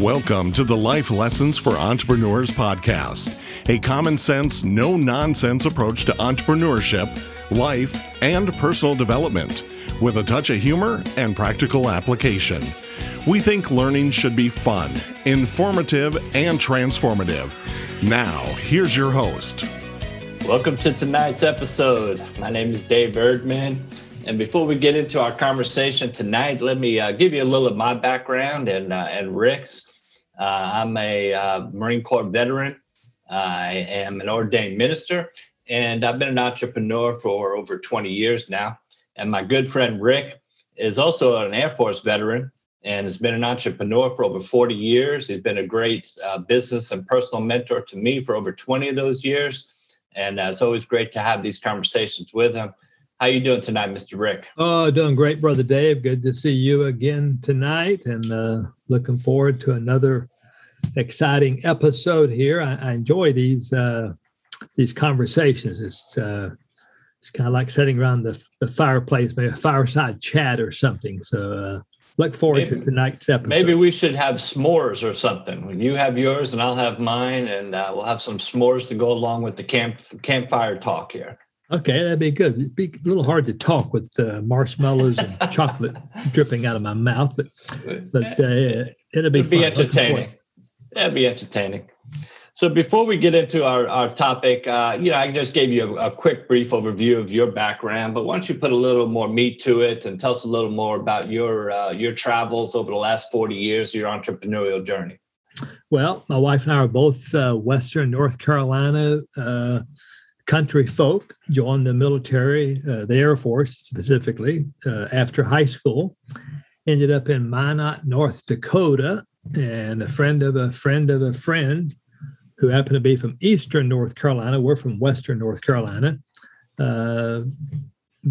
Welcome to the Life Lessons for Entrepreneurs podcast, a common sense, no nonsense approach to entrepreneurship, life, and personal development, with a touch of humor and practical application. We think learning should be fun, informative, and transformative. Now, here's your host. Welcome to tonight's episode. My name is Dave Erdman. And before we get into our conversation tonight, let me uh, give you a little of my background and uh, and Rick's. Uh, I'm a uh, Marine Corps veteran. I am an ordained minister, and I've been an entrepreneur for over 20 years now. And my good friend Rick is also an Air Force veteran and has been an entrepreneur for over 40 years. He's been a great uh, business and personal mentor to me for over 20 of those years. And uh, it's always great to have these conversations with him. How you doing tonight, Mr. Rick? Oh, doing great, brother Dave. Good to see you again tonight, and uh, looking forward to another exciting episode here. I, I enjoy these uh, these conversations. It's uh, it's kind of like sitting around the, the fireplace, maybe a fireside chat or something. So uh, look forward maybe, to tonight's episode. Maybe we should have s'mores or something. When you have yours and I'll have mine, and uh, we'll have some s'mores to go along with the camp campfire talk here. Okay, that'd be good. It'd be a little hard to talk with uh, marshmallows and chocolate dripping out of my mouth, but but uh, it'll be, it'd be entertaining. That'd be entertaining. So before we get into our, our topic, uh, you know, I just gave you a, a, quick brief overview of your background, but why don't you put a little more meat to it and tell us a little more about your uh, your travels over the last 40 years, your entrepreneurial journey? Well, my wife and I are both uh, Western North Carolina uh, country folk joined the military, uh, the Air Force specifically, uh, after high school. Ended up in Minot, North Dakota, and a friend of a friend of a friend who happened to be from Eastern North Carolina. We're from Western North Carolina. Uh,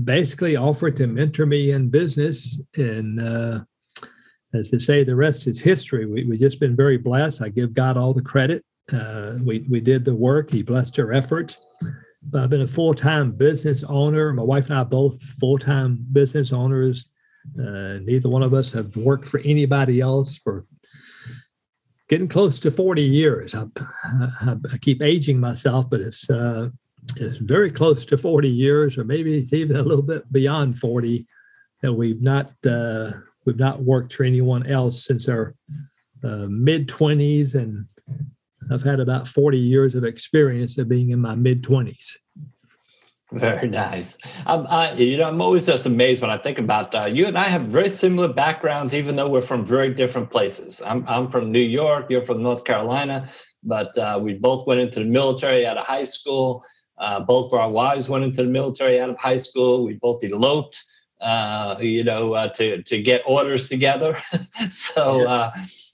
basically offered to mentor me in business. And uh, as they say, the rest is history. We, we just been very blessed. I give God all the credit. Uh, we, we did the work. He blessed our efforts. I've been a full time business owner. My wife and I both full time business owners. Uh, neither one of us have worked for anybody else for getting close to 40 years. I, I, I keep aging myself, but it's uh, it's very close to 40 years, or maybe even a little bit beyond 40, that we've not uh, we've not worked for anyone else since our uh, mid 20s and I've had about 40 years of experience of being in my mid 20s. Very nice. Um, I, you know, I'm always just amazed when I think about uh, you and I have very similar backgrounds, even though we're from very different places. I'm, I'm from New York, you're from North Carolina, but uh, we both went into the military out of high school. Uh, both of our wives went into the military out of high school. We both eloped, uh, you know, uh, to to get orders together. so. Yes uh,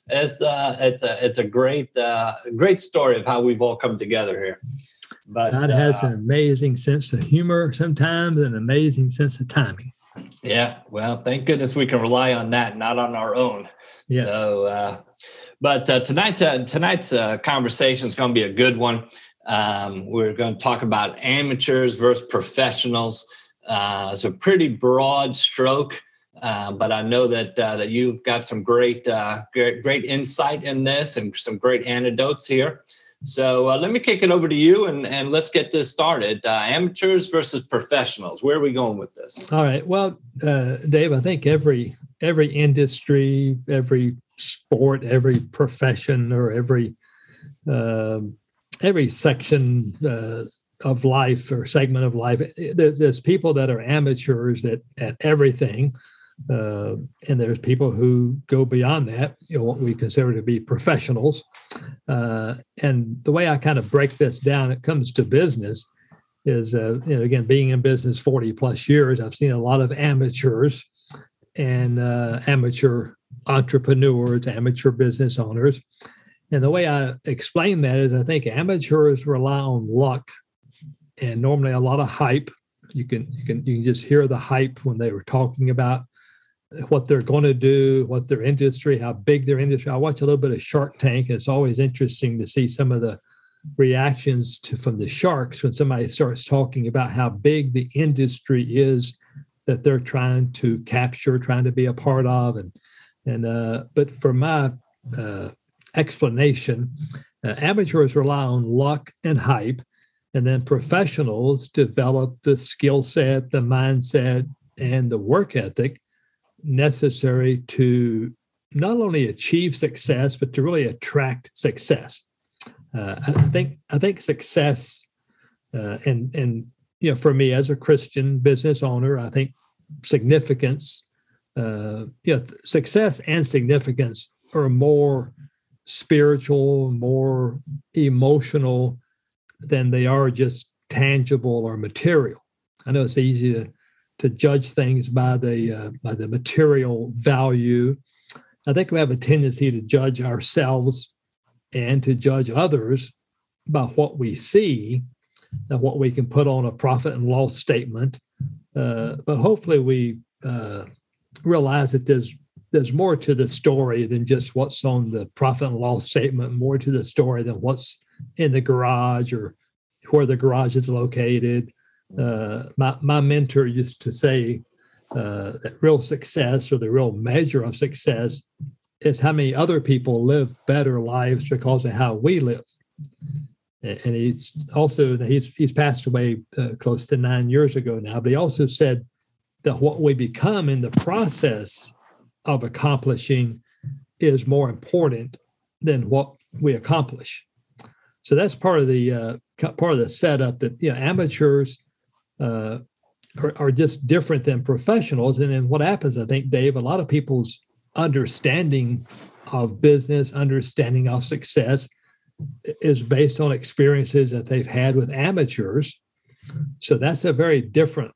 it's uh, it's a it's a great uh, great story of how we've all come together here. But God has uh, an amazing sense of humor sometimes, an amazing sense of timing. Yeah, well, thank goodness we can rely on that, not on our own. Yes. So, uh, but uh, tonight's uh, tonight's uh, conversation is going to be a good one. Um, we're going to talk about amateurs versus professionals. Uh, it's a pretty broad stroke. Uh, but I know that uh, that you've got some great, uh, great great insight in this and some great anecdotes here. So uh, let me kick it over to you and, and let's get this started. Uh, amateurs versus professionals. Where are we going with this? All right. Well, Dave, I think every every industry, every sport, every profession, or every um, every section of life or segment of life, there's, there's people that are amateurs at at everything uh, and there's people who go beyond that, you know, what we consider to be professionals. Uh, and the way I kind of break this down, it comes to business, is uh, you know, again, being in business 40 plus years, I've seen a lot of amateurs and uh, amateur entrepreneurs, amateur business owners. And the way I explain that is I think amateurs rely on luck and normally a lot of hype. You can you can you can just hear the hype when they were talking about what they're going to do, what their industry, how big their industry. I watch a little bit of Shark Tank, and it's always interesting to see some of the reactions to, from the sharks when somebody starts talking about how big the industry is that they're trying to capture, trying to be a part of, and and uh, but for my uh, explanation. Uh, amateurs rely on luck and hype, and then professionals develop the skill set, the mindset, and the work ethic necessary to not only achieve success but to really attract success. Uh, I think I think success uh, and and you know for me as a Christian business owner, I think significance, uh, you know, success and significance are more spiritual, more emotional than they are just tangible or material. I know it's easy to to judge things by the uh, by the material value. I think we have a tendency to judge ourselves and to judge others by what we see and what we can put on a profit and loss statement. Uh, but hopefully, we uh, realize that there's there's more to the story than just what's on the profit and loss statement. More to the story than what's in the garage or where the garage is located uh, my, my mentor used to say uh, that real success or the real measure of success is how many other people live better lives because of how we live. And he's also he's he's passed away uh, close to nine years ago now. But he also said that what we become in the process of accomplishing is more important than what we accomplish. So that's part of the uh, part of the setup that you know amateurs uh, are, are just different than professionals. And then what happens, I think, Dave, a lot of people's understanding of business, understanding of success is based on experiences that they've had with amateurs. So that's a very different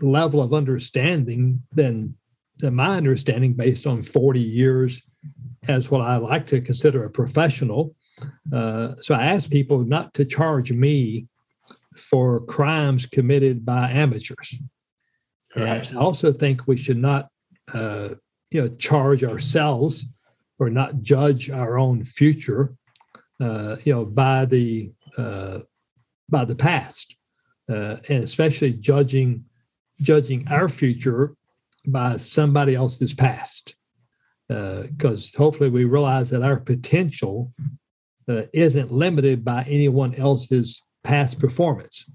level of understanding than, than my understanding based on 40 years as what I like to consider a professional. Uh, so I ask people not to charge me for crimes committed by amateurs. Right. And I also think we should not, uh, you know, charge ourselves or not judge our own future, uh, you know, by the uh, by the past, uh, and especially judging judging our future by somebody else's past. Because uh, hopefully we realize that our potential uh, isn't limited by anyone else's past performance.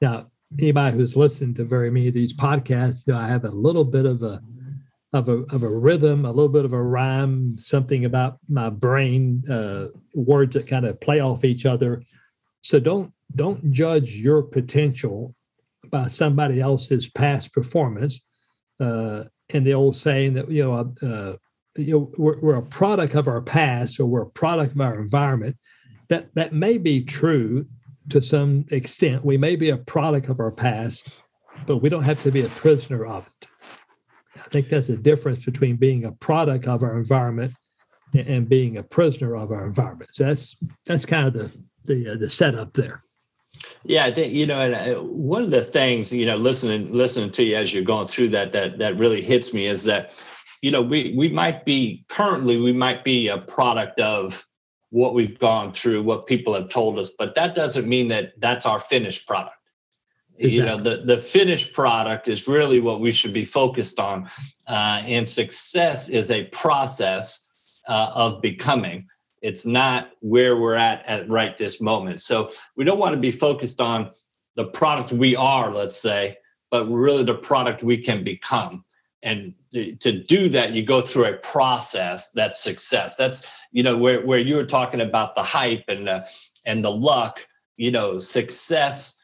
Now, anybody who's listened to very many of these podcasts, you know, I have a little bit of a of a of a rhythm, a little bit of a rhyme, something about my brain, uh, words that kind of play off each other. So don't don't judge your potential by somebody else's past performance. Uh, and the old saying that you know, uh, you know, we're, we're a product of our past, or we're a product of our environment that that may be true to some extent. We may be a product of our past, but we don't have to be a prisoner of it. I think that's the difference between being a product of our environment and being a prisoner of our environment. So that's that's kind of the the uh, the setup there. Yeah, I think you know, and uh, one of the things you know, listening listening to you as you're going through that that that really hits me is that you know we we might be currently we might be a product of what we've gone through, what people have told us, but that doesn't mean that that's our finished product. Exactly. You know, the, the finished product is really what we should be focused on. Uh, and success is a process uh, of becoming. It's not where we're at at right this moment. So we don't want to be focused on the product we are, let's say, but really the product we can become and to, to do that you go through a process that's success. That's you know where, where you were talking about the hype and the, and the luck you know success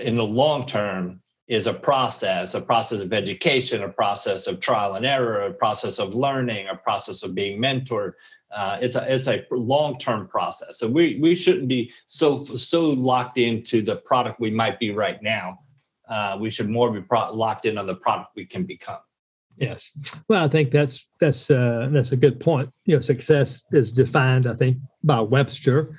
in the long term is a process a process of education a process of trial and error a process of learning a process of being mentored. Uh, it's a it's a long term process. So we we shouldn't be so so locked into the product we might be right now. Uh, we should more be pro- locked in on the product we can become Yes. Well, I think that's that's uh, that's a good point. You know, success is defined, I think, by Webster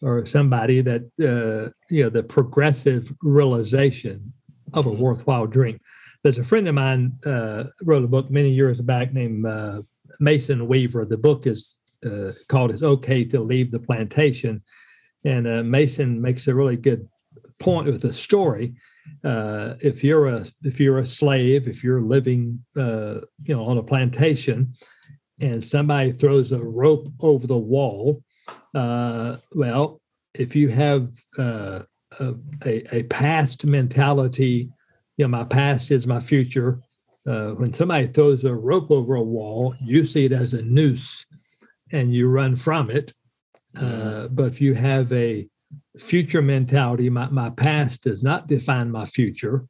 or somebody that uh, you know the progressive realization of a mm-hmm. worthwhile dream. There's a friend of mine uh, wrote a book many years back named uh, Mason Weaver. The book is uh, called "It's Okay to Leave the Plantation," and uh, Mason makes a really good point with the story uh, if you're a if you're a slave, if you're living uh, you know on a plantation, and somebody throws a rope over the wall, uh, well, if you have uh, a, a, past mentality, you know, my past is my future. Uh, when somebody throws a rope over a wall, you see it as a noose and you run from it. Uh, mm-hmm. but if you have a future mentality, my, my past does not define my future,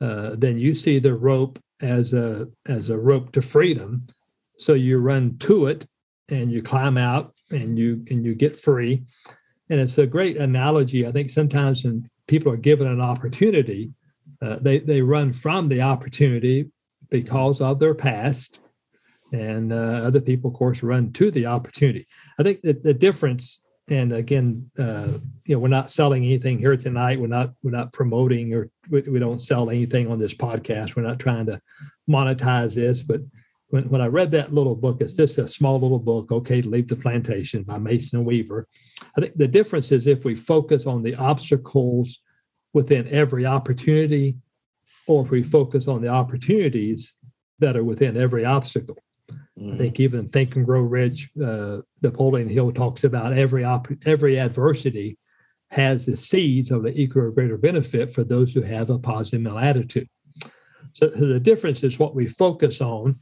uh, then you see the rope as a as a rope to freedom. So you run to it and you climb out and you and you get free. And it's a great analogy. I think sometimes when people are given an opportunity, uh, they they run from the opportunity because of their past, and uh, other people, of course, run to the opportunity. I think that the difference, and again, uh, you know, we're not selling anything here tonight. We're not we're not promoting or we, we don't sell anything on this podcast. We're not trying to monetize this, but when, when I read that little book, it's just a small little book, Okay to Leave the Plantation by Mason Weaver. I think the difference is if we focus on the obstacles within every opportunity, or if we focus on the opportunities that are within every obstacle. Mm-hmm. I think even Think and Grow Rich, uh, Napoleon Hill talks about every op- every adversity has the seeds of the equal or greater benefit for those who have a positive mental attitude. So, so the difference is what we focus on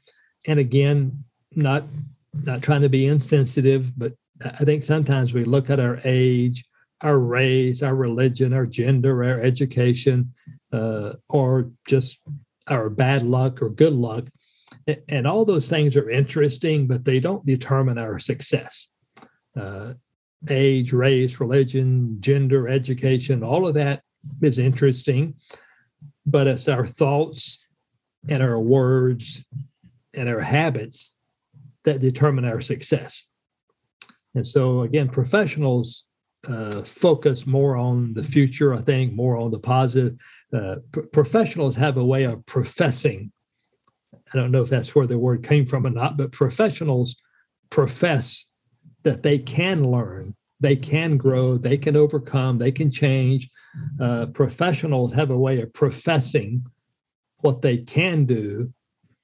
and again, not not trying to be insensitive, but I think sometimes we look at our age, our race, our religion, our gender, our education, uh, or just our bad luck or good luck. And all those things are interesting, but they don't determine our success. Uh, age, race, religion, gender, education, all of that is interesting, but it's our thoughts and our words and our habits that determine our success. And so, again, professionals uh, focus more on the future, I think, more on the positive. Uh, professionals have a way of professing. I don't know if that's where the word came from or not, but professionals profess that they can learn, they can grow, they can overcome, they can change. Uh, professionals have a way of professing what they can do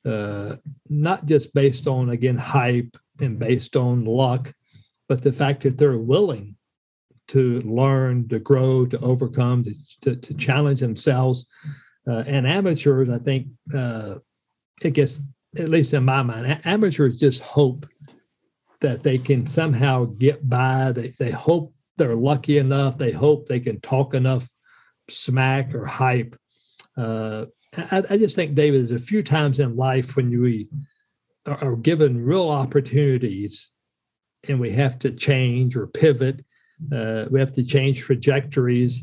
uh, not just based on again hype and based on luck, but the fact that they're willing to learn, to grow, to overcome, to, to, to challenge themselves. Uh, and amateurs, I think, uh, it gets at least in my mind, amateurs just hope that they can somehow get by. They they hope they're lucky enough. They hope they can talk enough smack or hype uh, I, I, just think, David, there's a few times in life when we are, are given real opportunities and we have to change or pivot. Uh, we have to change trajectories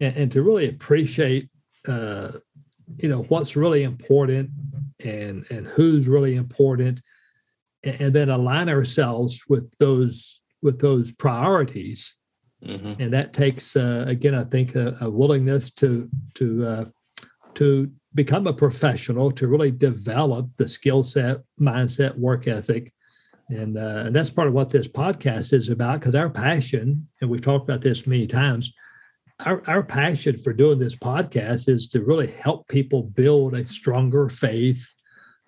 and, and to really appreciate, uh, you know, what's really important and and who's really important, and, and then align ourselves with those with those priorities. Mm-hmm. And that takes, uh, again, I think, a, a willingness to to uh, to become a professional, to really develop the skill set, mindset, work ethic. And, uh, and that's part of what this podcast is about because our passion, and we've talked about this many times, our, our passion for doing this podcast is to really help people build a stronger faith,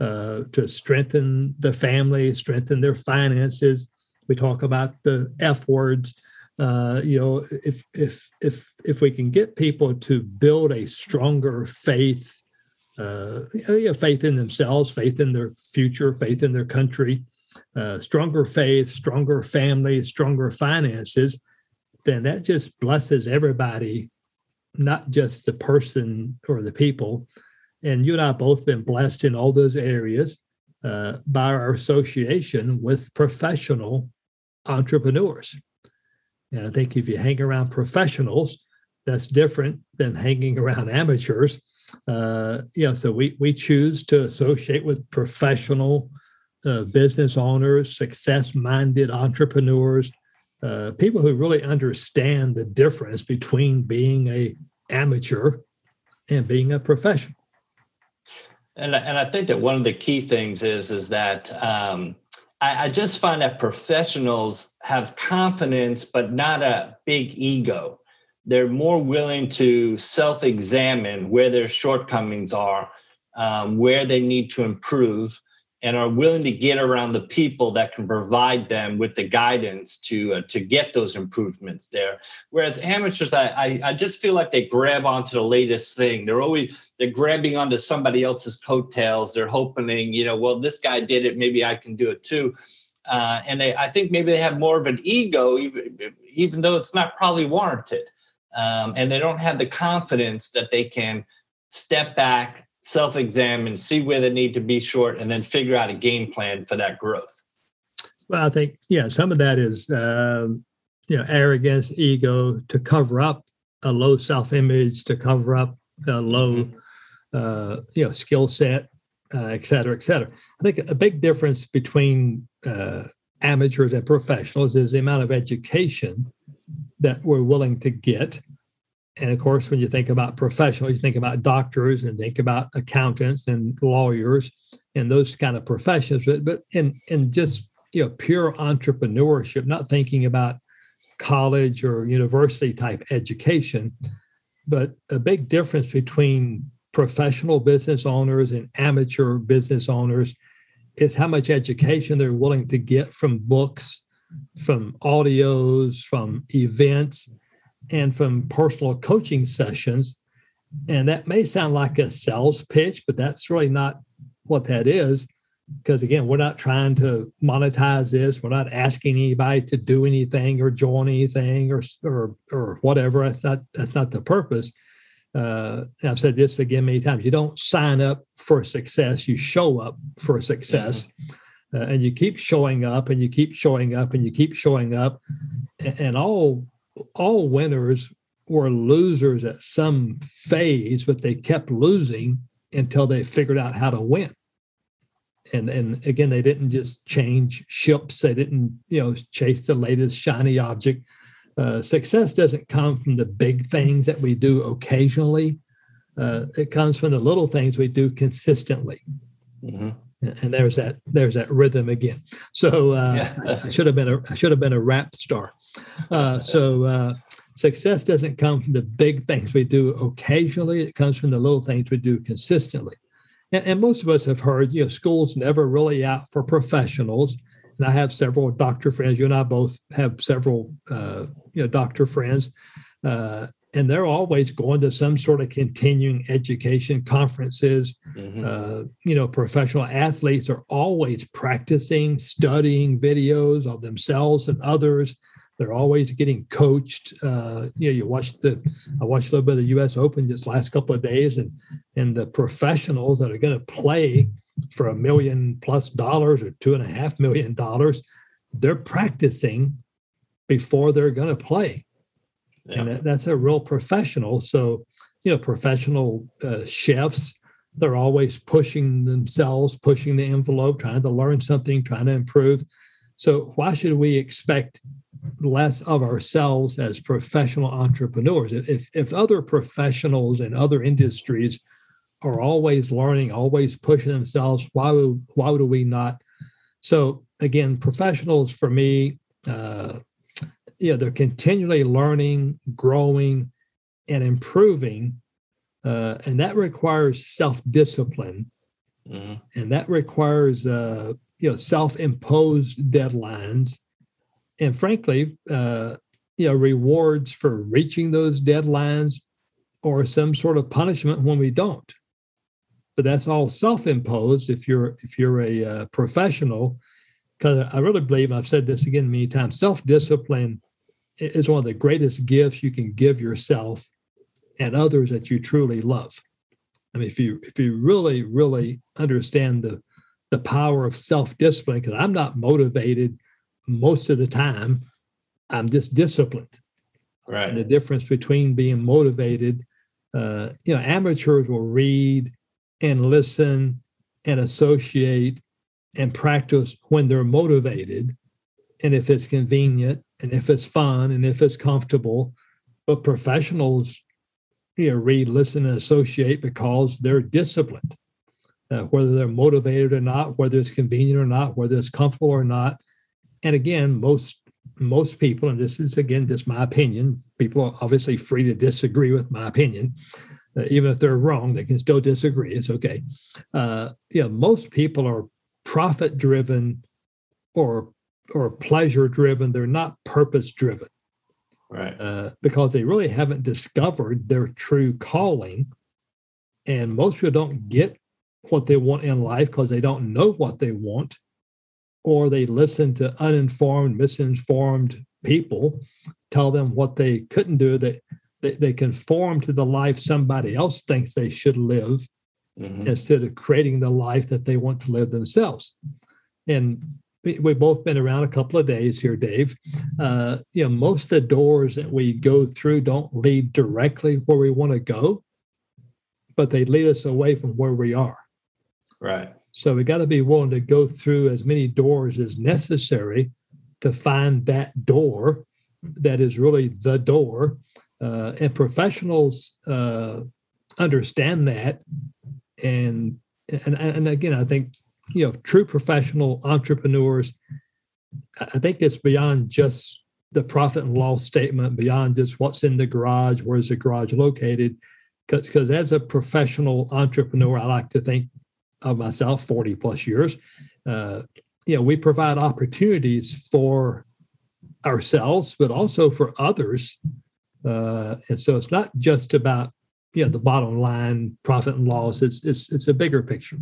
uh, to strengthen the family, strengthen their finances. We talk about the F words, uh, you know, if if if if we can get people to build a stronger faith, uh, faith in themselves, faith in their future, faith in their country, uh, stronger faith, stronger family, stronger finances, then that just blesses everybody, not just the person or the people. And you and I both been blessed in all those areas uh, by our association with professional entrepreneurs. And I think if you hang around professionals, that's different than hanging around amateurs. Uh, you know, so we we choose to associate with professional uh, business owners, success-minded entrepreneurs, uh, people who really understand the difference between being a amateur and being a professional. And and I think that one of the key things is is that um, I, I just find that professionals have confidence, but not a big ego. They're more willing to self examine where their shortcomings are, um, where they need to improve, and are willing to get around the people that can provide them with the guidance to uh, to get those improvements there. Whereas amateurs, I, I, I just feel like they grab onto the latest thing. They're always they're grabbing onto somebody else's coattails. They're hoping, you know, well, this guy did it, maybe I can do it too. Uh, and they, I think maybe they have more of an ego, even even though it's not probably warranted. Um, and they don't have the confidence that they can step back self examine, see where they need to be short, and then figure out a game plan for that growth. Well, I think, yeah, some of that is, uh, you know, arrogance, ego to cover up a low self image, to cover up a low, mm-hmm. uh, you know, skill set, uh, et cetera, et cetera. I think a big difference between uh, amateurs and professionals is the amount of education that we're willing to get and of course, when you think about professionals, you think about doctors and think about accountants and lawyers and those kind of professions. But but in in just you know pure entrepreneurship, not thinking about college or university type education, but a big difference between professional business owners and amateur business owners is how much education they're willing to get from books, from audios, from events and from personal coaching sessions. And that may sound like a sales pitch, but that's really not what that is. Because again, we're not trying to monetize this. We're not asking anybody to do anything or join anything or or or whatever. That's not that's not the purpose. Uh, I've said this again many times. You don't sign up for success. You show up for success, mm-hmm. uh, and you keep showing up, and you keep showing up, and you keep showing up, and, and all all winners were losers at some phase, but they kept losing until they figured out how to win. And and again, they didn't just change ships. They didn't, you know, chase the latest shiny object. Uh, success doesn't come from the big things that we do occasionally. Uh, it comes from the little things we do consistently. Mm-hmm. And there's that there's that rhythm again. So uh, yeah. I should have been a I should have been a rap star. Uh, so uh, success doesn't come from the big things we do occasionally. It comes from the little things we do consistently. And, and most of us have heard, you know, school's never really out for professionals. And I have several doctor friends. You and I both have several, uh, you know, doctor friends. Uh, and they're always going to some sort of continuing education conferences. Mm-hmm. Uh, you know, professional athletes are always practicing, studying videos of themselves and others. They're always getting coached. Uh, you know, you watch the I watched a little bit of the U.S. Open just last couple of days, and and the professionals that are going to play for a million plus dollars or two and a half million dollars, they're practicing before they're going to play, yeah. and that, that's a real professional. So, you know, professional uh, chefs they're always pushing themselves, pushing the envelope, trying to learn something, trying to improve. So why should we expect less of ourselves as professional entrepreneurs. If, if other professionals in other industries are always learning, always pushing themselves, why would, why would we not? So again, professionals for me, uh, you know, they're continually learning, growing, and improving. Uh, and that requires self-discipline. Mm-hmm. And that requires uh, you know self-imposed deadlines and frankly, uh, you know, rewards for reaching those deadlines or some sort of punishment when we don't. But that's all self-imposed if you're if you're a uh, professional. Because I really believe, I've said this again many times, self-discipline is one of the greatest gifts you can give yourself and others that you truly love. I mean, if you if you really really understand the the power of self-discipline, because I'm not motivated most of the time, I'm just disciplined. Right. And the difference between being motivated, uh, you know, amateurs will read and listen and associate and practice when they're motivated and if it's convenient and if it's fun and if it's comfortable. But professionals, you know, read, listen, and associate because they're disciplined. Uh, whether they're motivated or not, whether it's convenient or not, whether it's comfortable or not, and again, most most people, and this is again just my opinion. People are obviously free to disagree with my opinion, uh, even if they're wrong. They can still disagree. It's okay. Uh, yeah, most people are profit driven or or pleasure driven. They're not purpose driven. Right. Uh, because they really haven't discovered their true calling. And most people don't get what they want in life because they don't know what they want, or they listen to uninformed, misinformed people tell them what they couldn't do. That they, they conform to the life somebody else thinks they should live mm-hmm. instead of creating the life that they want to live themselves. And we've both been around a couple of days here, Dave. Uh, you know, most of the doors that we go through don't lead directly where we want to go, but they lead us away from where we are. Right. So we got to be willing to go through as many doors as necessary to find that door that is really the door. Uh, and professionals uh, understand that. And, and and again, I think you know, true professional entrepreneurs, I think it's beyond just the profit and loss statement, beyond just what's in the garage, where's the garage located. Because as a professional entrepreneur, I like to think of myself 40 plus years. Uh, you know, we provide opportunities for ourselves, but also for others. Uh, and so it's not just about you know the bottom line profit and loss. It's it's it's a bigger picture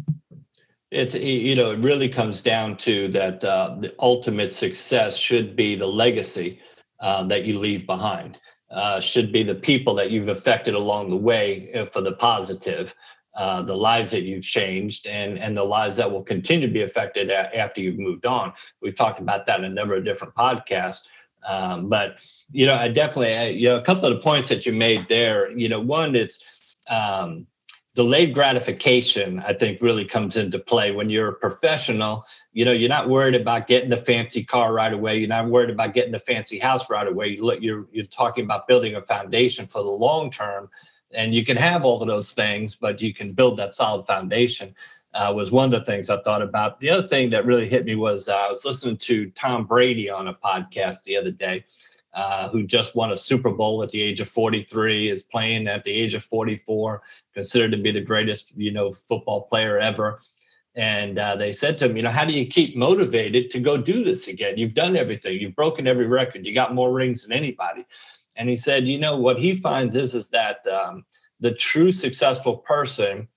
it's you know it really comes down to that uh, the ultimate success should be the legacy uh, that you leave behind. Uh, should be the people that you've affected along the way uh, for the positive uh, the lives that you've changed and and the lives that will continue to be affected after you've moved on. We've talked about that in a number of different podcasts um, but you know i definitely you know a couple of the points that you made there you know one it's um, delayed gratification i think really comes into play. When you're a professional you know you're not worried about getting the fancy car right away. You're not worried about getting the fancy house right away. You're you're talking about building a foundation for the long term and you can have all of those things but you can build that solid foundation uh, was one of the things i thought about. The other thing that really hit me was uh, i was listening to tom brady on a podcast the other day uh, who just won a Super Bowl at the age of 43, is playing at the age of 44, considered to be the greatest, you know, football player ever. And uh, they said to him, you know, how do you keep motivated to go do this again? You've done everything. You've broken every record. You got more rings than anybody. And he said, you know, what he finds is is that um, the true successful person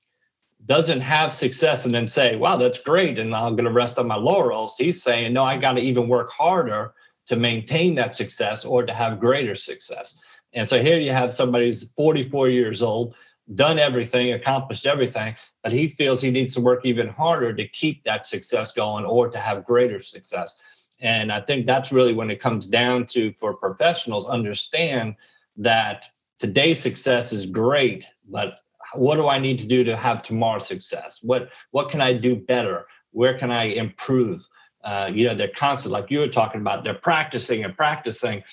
doesn't have success and then say, wow, that's great, and I'm going to rest on my laurels. He's saying, no, I got to even work harder to maintain that success or to have greater success. And so here you have somebody who's 44 years old, done everything, accomplished everything, but he feels he needs to work even harder to keep that success going or to have greater success. And I think that's really when it comes down to for professionals understand that today's success is great, but what do I need to do to have tomorrow's success? What what can I do better? Where can I improve? Uh, you know, they're constant, like you were talking about, they're practicing and practicing,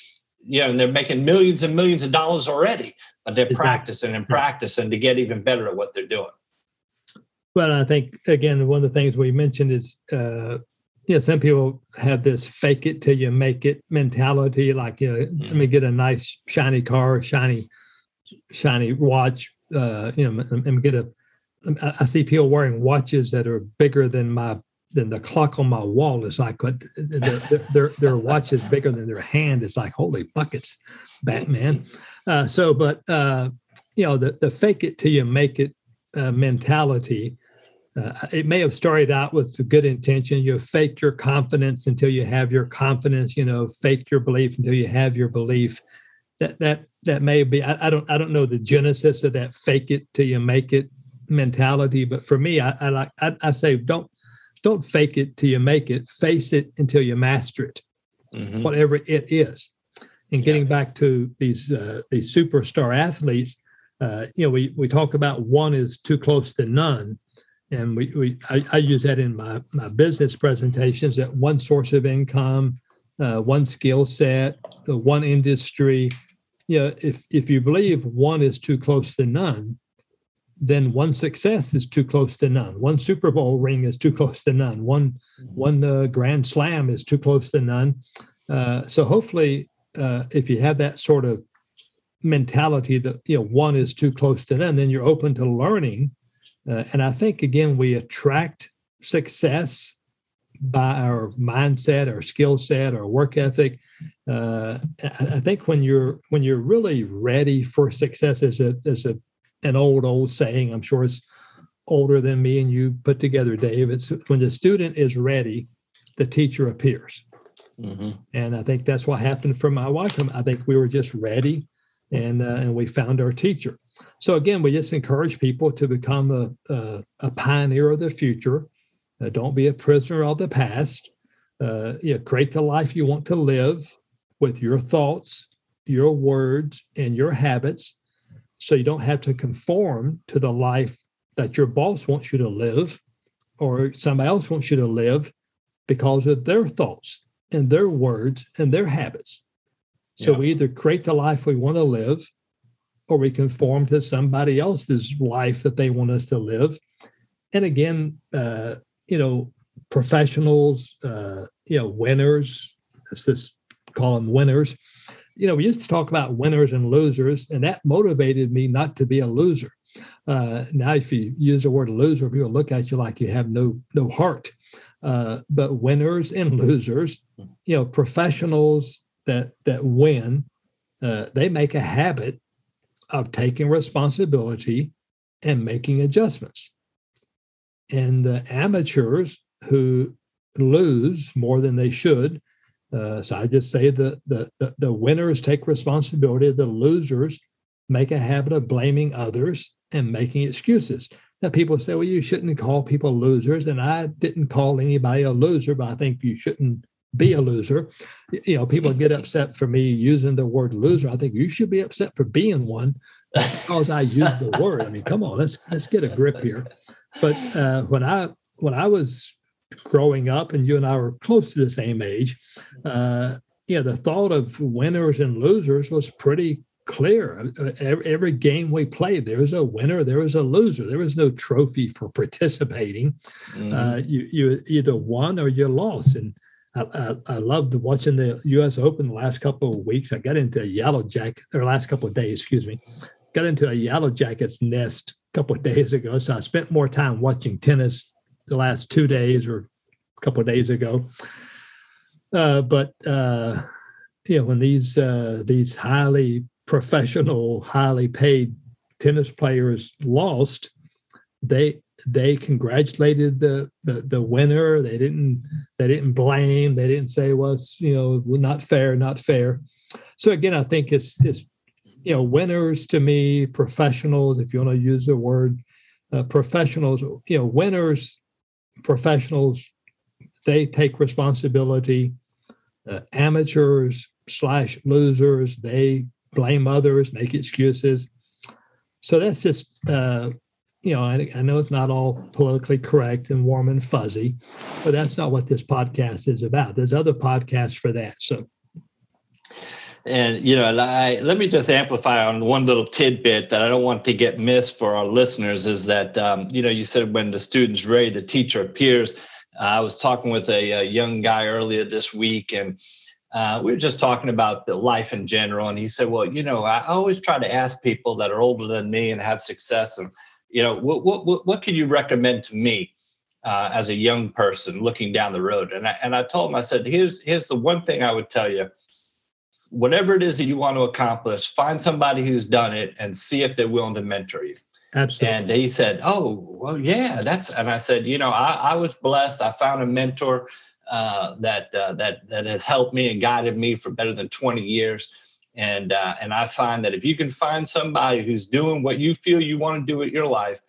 you know, and they're making millions and millions of dollars already, but they're exactly. practicing and practicing to get even better at what they're doing. Well, I think again, one of the things we mentioned is, uh, you know, some people have this "fake it till you make it" mentality. Like, you know, mm-hmm. let me get a nice shiny car, shiny, shiny watch. Uh, you know, and get a. I see people wearing watches that are bigger than my than the clock on my wall is like their, their, their watch is bigger than their hand. It's like holy buckets, Batman. Uh, so, but uh, you know the the fake it till you make it uh, mentality. Uh, it may have started out with good intention. You fake your confidence until you have your confidence. You know, fake your belief until you have your belief. That that that may be. I, I don't I don't know the genesis of that fake it till you make it mentality. But for me, I, I like I, I say don't don't fake it till you make it. Face it until you master it, mm-hmm. whatever it is. And getting yeah. back to these uh, these superstar athletes, uh, you know, we we talk about one is too close to none, and we we I, I use that in my my business presentations. That one source of income, uh, one skill set, uh, one industry. You know, if if you believe one is too close to none, then one success is too close to none. One Super Bowl ring is too close to none. One mm-hmm. one uh, Grand Slam is too close to none. Uh, so hopefully, uh, if you have that sort of mentality that you know one is too close to none, then you're open to learning. Uh, and I think again we attract success by our mindset, our skill set, our work ethic. Uh, I think when you're when you're really ready for success, as a as a an old old saying, I'm sure it's older than me and you put together, Dave. It's when the student is ready, the teacher appears. Mm-hmm. And I think that's what happened for my wife. I think we were just ready, and uh, and we found our teacher. So again, we just encourage people to become a a, a pioneer of the future. Uh, don't be a prisoner of the past. Uh, you know, create the life you want to live with your thoughts, your words, and your habits. So you don't have to conform to the life that your boss wants you to live or somebody else wants you to live because of their thoughts and their words and their habits. So yeah. we either create the life we want to live or we conform to somebody else's life that they want us to live. And again, uh, you know, professionals, uh, you know, winners, let's just call them winners. You know, we used to talk about winners and losers, and that motivated me not to be a loser. Uh, now, if you use the word loser, people look at you like you have no no heart. Uh, but winners and losers, you know, professionals that that win, uh, they make a habit of taking responsibility and making adjustments. And the amateurs who lose more than they should, uh, so I just say the, the the the winners take responsibility, the losers make a habit of blaming others and making excuses. Now, people say, well, you shouldn't call people losers. And I didn't call anybody a loser, but I think you shouldn't be a loser. You know, people get upset for me using the word loser. I think you should be upset for being one because I use the word. I mean, come on, let's let's get a grip here. But uh, when I when I was growing up, and you and I were close to the same age, uh, yeah, the thought of winners and losers was pretty clear. Uh, every, every, game we played, there was a winner, there was a loser. There was no trophy for participating. Mm-hmm. Uh, you you either won or you lost. And I, I, I, loved watching the U.S. Open the last couple of weeks. I got into a yellow jacket, or last couple of days, excuse me, got into a yellow jackets nest a couple of days ago. So I spent more time watching tennis the last two days or a couple of days ago. Uh, but uh, know, when these uh, these highly professional, highly paid tennis players lost, they they congratulated the, the the winner. They didn't they didn't blame. They didn't say, "Well, it's you know not fair, not fair." So again, I think it's it's you know winners to me, professionals. If you want to use the word uh, professionals, you know winners, professionals, they take responsibility. Uh, amateurs slash losers, they blame others, make excuses. So that's just, uh, you know, I, I, know it's not all politically correct and warm and fuzzy, but that's not what this podcast is about. There's other podcasts for that. So, and you know, I, let me just amplify on one little tidbit that I don't want to get missed for our listeners is that um, you know you said when the student's ready, the teacher appears. Uh, I was talking with a, a young guy earlier this week, and uh, we were just talking about the life in general, and he said, "Well, you know, I always try to ask people that are older than me and have success, and you know, what what what could you recommend to me uh, as a young person looking down the road?" And I and I told him, I said, "Here's here's the one thing I would tell you: whatever it is that you want to accomplish, find somebody who's done it and see if they're willing to mentor you." Absolutely. And he said, "Oh, well, yeah, that's." And I said, "You know, I, I was blessed. I found a mentor." uh, that uh, that that has helped me and guided me for better than 20 years. And uh, and I find that if you can find somebody who's doing what you feel you want to do with your life,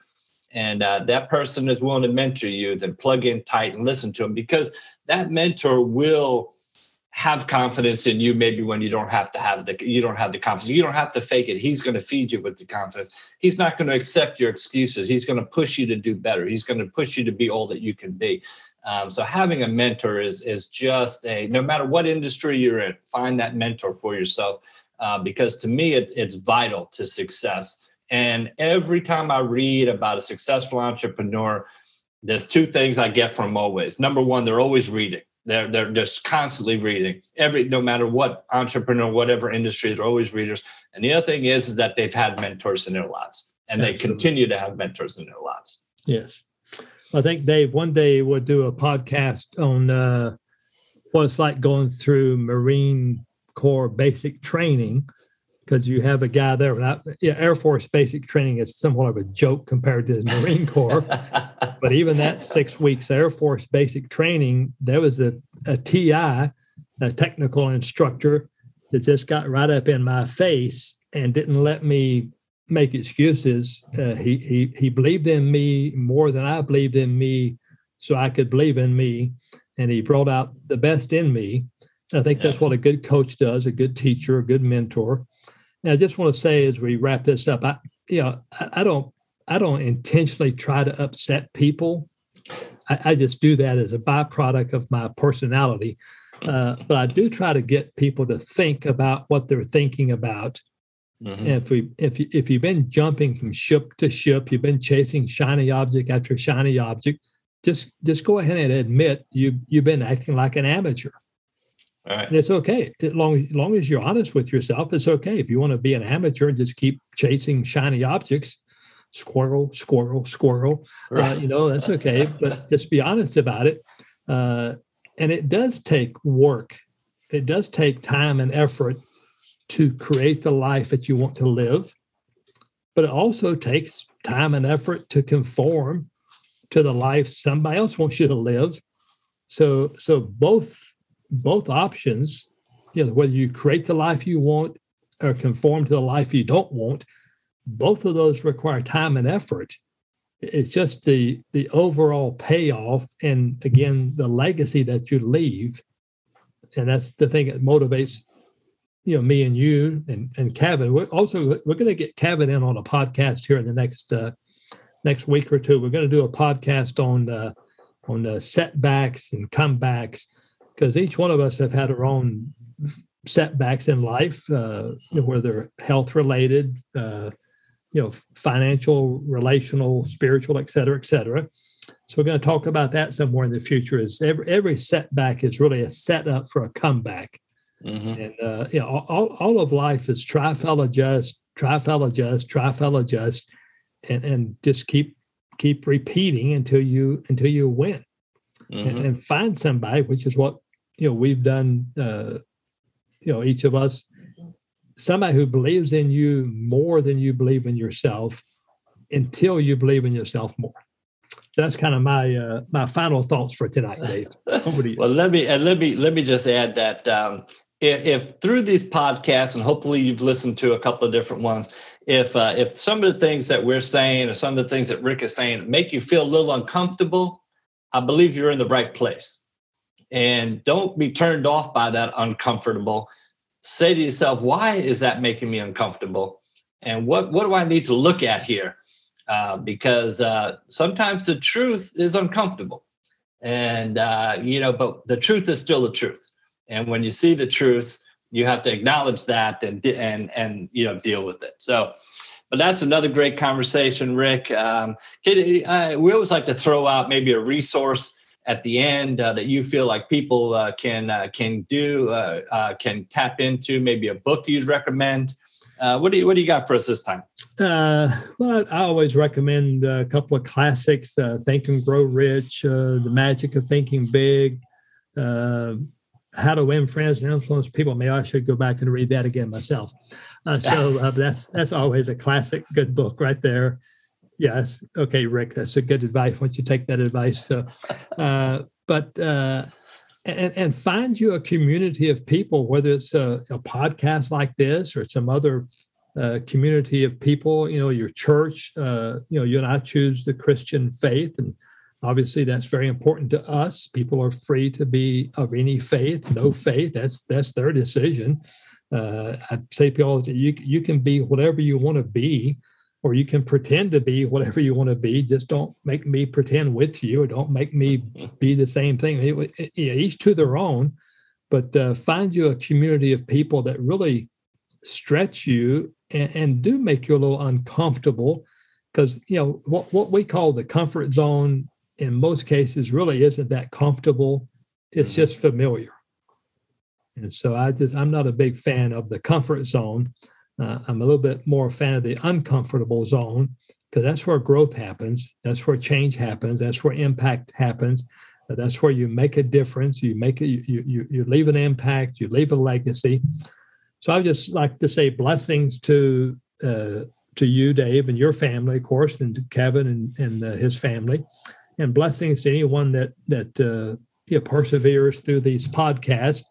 and uh, that person is willing to mentor you, then plug in tight and listen to them because that mentor will have confidence in you maybe when you don't have to have the you don't have the confidence you don't have to fake it he's going to feed you with the confidence he's not going to accept your excuses he's going to push you to do better he's going to push you to be all that you can be um, so having a mentor is is just a no matter what industry you're in, find that mentor for yourself uh, because to me it, it's vital to success. And every time I read about a successful entrepreneur, there's two things I get from always. Number one, they're always reading. They're they're just constantly reading. Every no matter what entrepreneur, whatever industry, they're always readers. And the other thing is, is that they've had mentors in their lives, and Absolutely. they continue to have mentors in their lives. Yes. I think Dave one day we'll do a podcast on uh, what it's like going through Marine Corps basic training because you have a guy there. Now, yeah, Air Force basic training is somewhat of a joke compared to the Marine Corps. but even that six weeks Air Force basic training, there was a, a TI, a technical instructor, that just got right up in my face and didn't let me make excuses. Uh, he, he, he believed in me more than I believed in me, so I could believe in me. And he brought out the best in me. I think yeah. that's what a good coach does, a good teacher, a good mentor. I just want to say as we wrap this up, I you know, I, I don't I don't intentionally try to upset people. I, I, just do that as a byproduct of my personality. Uh, but I do try to get people to think about what they're thinking about. Mm-hmm. And if we if you, if you've been jumping from ship to ship, you've been chasing shiny object after shiny object, just just go ahead and admit you you've been acting like an amateur. Right. And it's okay. As long, as long as you're honest with yourself, it's okay. If you want to be an amateur and just keep chasing shiny objects, squirrel, squirrel, squirrel, uh, right. uh, you know, that's okay. but just be honest about it. Uh, and it does take work, it does take time and effort to create the life that you want to live. But it also takes time and effort to conform to the life somebody else wants you to live. So, so both both options, you know, whether you create the life you want or conform to the life you don't want, both of those require time and effort. It's just the the overall payoff and again the legacy that you leave. And that's the thing that motivates you know me and you and and Kevin. We're also we're going to get Kevin in on a podcast here in the next uh, next week or two. We're going to do a podcast on uh, on uh, setbacks and comebacks because each one of us have had our own setbacks in life, uh, whether health related, uh, you know, financial, relational, spiritual, et cetera, et cetera. So we're going to talk about that somewhere in the future. Is every every setback is really a setup for a comeback, mm-hmm. and uh, you know, all, all of life is try, fail, adjust, try, fail, adjust, try, fail, adjust, and and just keep keep repeating until you until you win mm-hmm. and, and, find somebody, which is what you know we've done. Uh, you know, each of us, somebody who believes in you more than you believe in yourself, until you believe in yourself more. So that's kind of my uh, my final thoughts for tonight, Dave. Over to you. well, let me and let me let me just add that um, if, if, through these podcasts, and hopefully you've listened to a couple of different ones, if uh, if some of the things that we're saying or some of the things that Rick is saying make you feel a little uncomfortable, I believe you're in the right place. And don't be turned off by that uncomfortable. Say to yourself, why is that making me uncomfortable? And what, what do I need to look at here? Uh, because uh, sometimes the truth is uncomfortable. And, uh, you know, but the truth is still the truth. And when you see the truth, you have to acknowledge that and, and, and, you know, deal with it. So, but that's another great conversation, Rick. Um, uh, we always like to throw out maybe a resource at the end uh, that you feel like people uh, can uh, can do uh, uh, can tap into. Maybe a book you'd recommend. what do you What do you got for us this time? well, I, always recommend a couple of classics: "Think and Grow Rich," "The Magic of Thinking Big." how to win friends and influence people. Maybe I should go back and read that again myself. Uh, so uh, that's that's always a classic, good book right there. Yes, okay, Rick, that's a good advice. Once you take that advice, so, uh, but uh, and and find you a community of people, whether it's a, a podcast like this or some other uh, community of people. You know, your church. Uh, you know, you and I choose the Christian faith, and obviously that's very important to us. People are free to be of any faith, no faith. That's that's their decision uh, I say to people, you you can be whatever you want to be, or you can pretend to be whatever you want to be. Just don't make me pretend with you, or don't make me be the same thing. each to their own, but uh, find you a community of people that really stretch you and, and do make you a little uncomfortable, because you know what what we call the comfort zone in most cases really isn't that comfortable. It's mm-hmm. just familiar and so I just I'm not a big fan of the comfort zone. Uh, I'm a little bit more a fan of the uncomfortable zone because that's where growth happens. That's where change happens. That's where impact happens. That's where you make a difference. You make it. You you you leave an impact. You leave a legacy. So I just like to say blessings to uh, to you, Dave, and your family, of course, and to Kevin and and uh, his family, and blessings to anyone that that uh, you know, perseveres through these podcasts.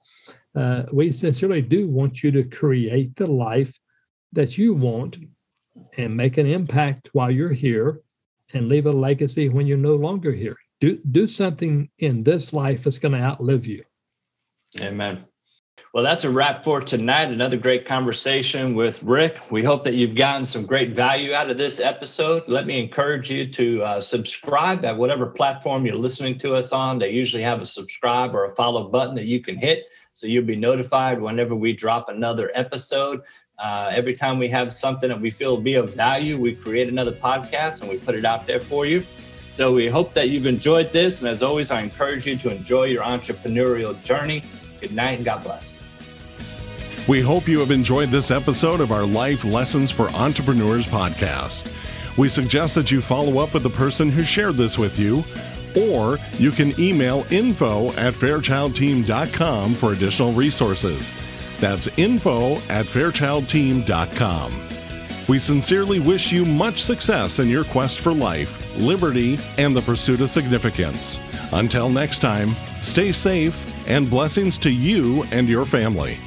Uh, we sincerely do want you to create the life that you want and make an impact while you're here and leave a legacy when you're no longer here. Do do something in this life that's going to outlive you. Amen. Well, that's a wrap for tonight. Another great conversation with Rick. We hope that you've gotten some great value out of this episode. Let me encourage you to uh, subscribe at whatever platform you're listening to us on. They usually have a subscribe or a follow button that you can hit. So you'll be notified whenever we drop another episode. Uh, every time we have something that we feel will be of value, we create another podcast and we put it out there for you. So we hope that you've enjoyed this. And as always, I encourage you to enjoy your entrepreneurial journey. Good night and God bless. We hope you have enjoyed this episode of our Life Lessons for Entrepreneurs podcast. We suggest that you follow up with the person who shared this with you, or you can email info at fairchildteam.com for additional resources. That's info at fairchildteam.com. We sincerely wish you much success in your quest for life, liberty, and the pursuit of significance. Until next time, stay safe and blessings to you and your family.